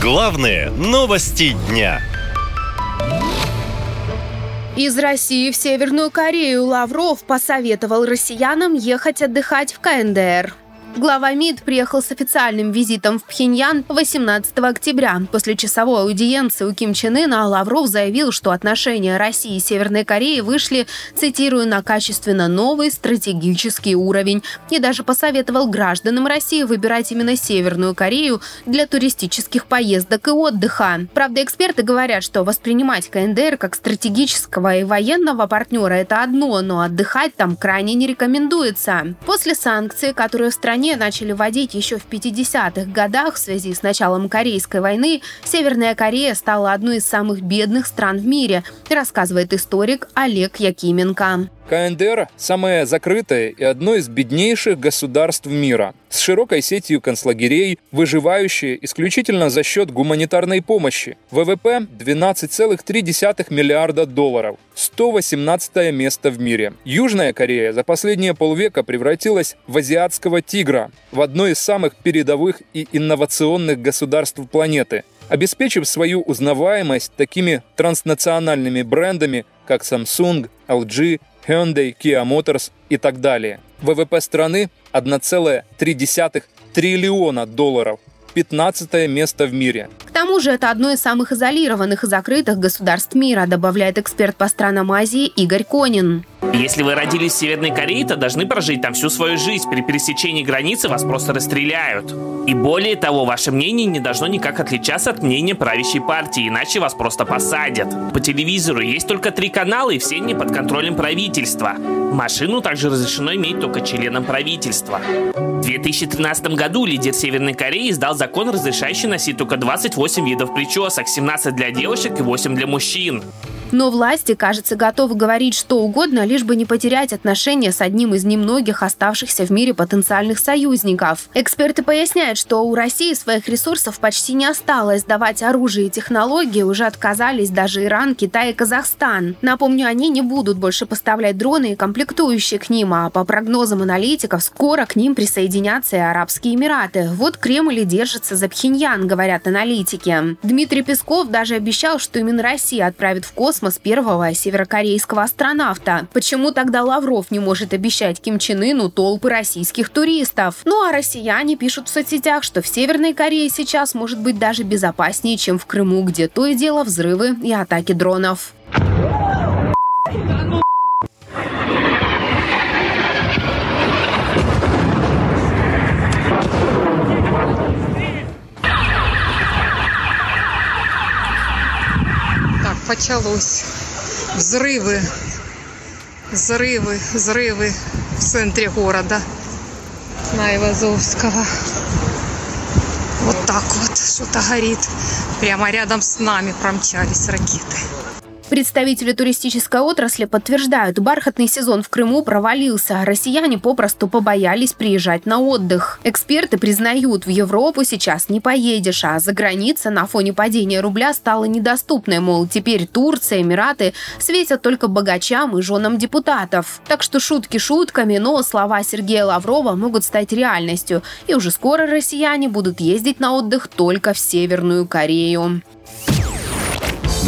Главные новости дня. Из России в Северную Корею Лавров посоветовал россиянам ехать отдыхать в КНДР. Глава МИД приехал с официальным визитом в Пхеньян 18 октября. После часовой аудиенции у Ким Чен Ына Лавров заявил, что отношения России и Северной Кореи вышли, цитирую, на качественно новый стратегический уровень. И даже посоветовал гражданам России выбирать именно Северную Корею для туристических поездок и отдыха. Правда, эксперты говорят, что воспринимать КНДР как стратегического и военного партнера – это одно, но отдыхать там крайне не рекомендуется. После санкций, которые в стране стране начали вводить еще в 50-х годах в связи с началом Корейской войны, Северная Корея стала одной из самых бедных стран в мире, рассказывает историк Олег Якименко. КНДР – самое закрытое и одно из беднейших государств мира, с широкой сетью концлагерей, выживающее исключительно за счет гуманитарной помощи. ВВП – 12,3 миллиарда долларов, 118 место в мире. Южная Корея за последние полвека превратилась в азиатского тигра, в одно из самых передовых и инновационных государств планеты – обеспечив свою узнаваемость такими транснациональными брендами, как Samsung, LG, Hyundai, Kia Motors и так далее. ВВП страны 1,3 триллиона долларов, 15 место в мире. К тому же это одно из самых изолированных и закрытых государств мира, добавляет эксперт по странам Азии Игорь Конин. Если вы родились в Северной Корее, то должны прожить там всю свою жизнь. При пересечении границы вас просто расстреляют. И более того, ваше мнение не должно никак отличаться от мнения правящей партии, иначе вас просто посадят. По телевизору есть только три канала, и все они под контролем правительства. Машину также разрешено иметь только членам правительства. В 2013 году лидер Северной Кореи издал закон, разрешающий носить только 28 видов причесок, 17 для девушек и 8 для мужчин. Но власти, кажется, готовы говорить что угодно, лишь бы не потерять отношения с одним из немногих оставшихся в мире потенциальных союзников. Эксперты поясняют, что у России своих ресурсов почти не осталось. Давать оружие и технологии уже отказались даже Иран, Китай и Казахстан. Напомню, они не будут больше поставлять дроны и комплектующие к ним, а по прогнозам аналитиков, скоро к ним присоединятся и Арабские Эмираты. Вот Кремль и держится за Пхеньян, говорят аналитики. Дмитрий Песков даже обещал, что именно Россия отправит в космос космос первого северокорейского астронавта. Почему тогда Лавров не может обещать Ким Чен Ыну толпы российских туристов? Ну а россияне пишут в соцсетях, что в Северной Корее сейчас может быть даже безопаснее, чем в Крыму, где то и дело взрывы и атаки дронов. почалось. Взрывы, взрывы, взрывы в центре города на Ивазовского. Вот так вот что-то горит. Прямо рядом с нами промчались ракеты. Представители туристической отрасли подтверждают, бархатный сезон в Крыму провалился. Россияне попросту побоялись приезжать на отдых. Эксперты признают, в Европу сейчас не поедешь, а за граница на фоне падения рубля стала недоступной. Мол, теперь Турция, Эмираты светят только богачам и женам депутатов. Так что шутки шутками, но слова Сергея Лаврова могут стать реальностью. И уже скоро россияне будут ездить на отдых только в Северную Корею.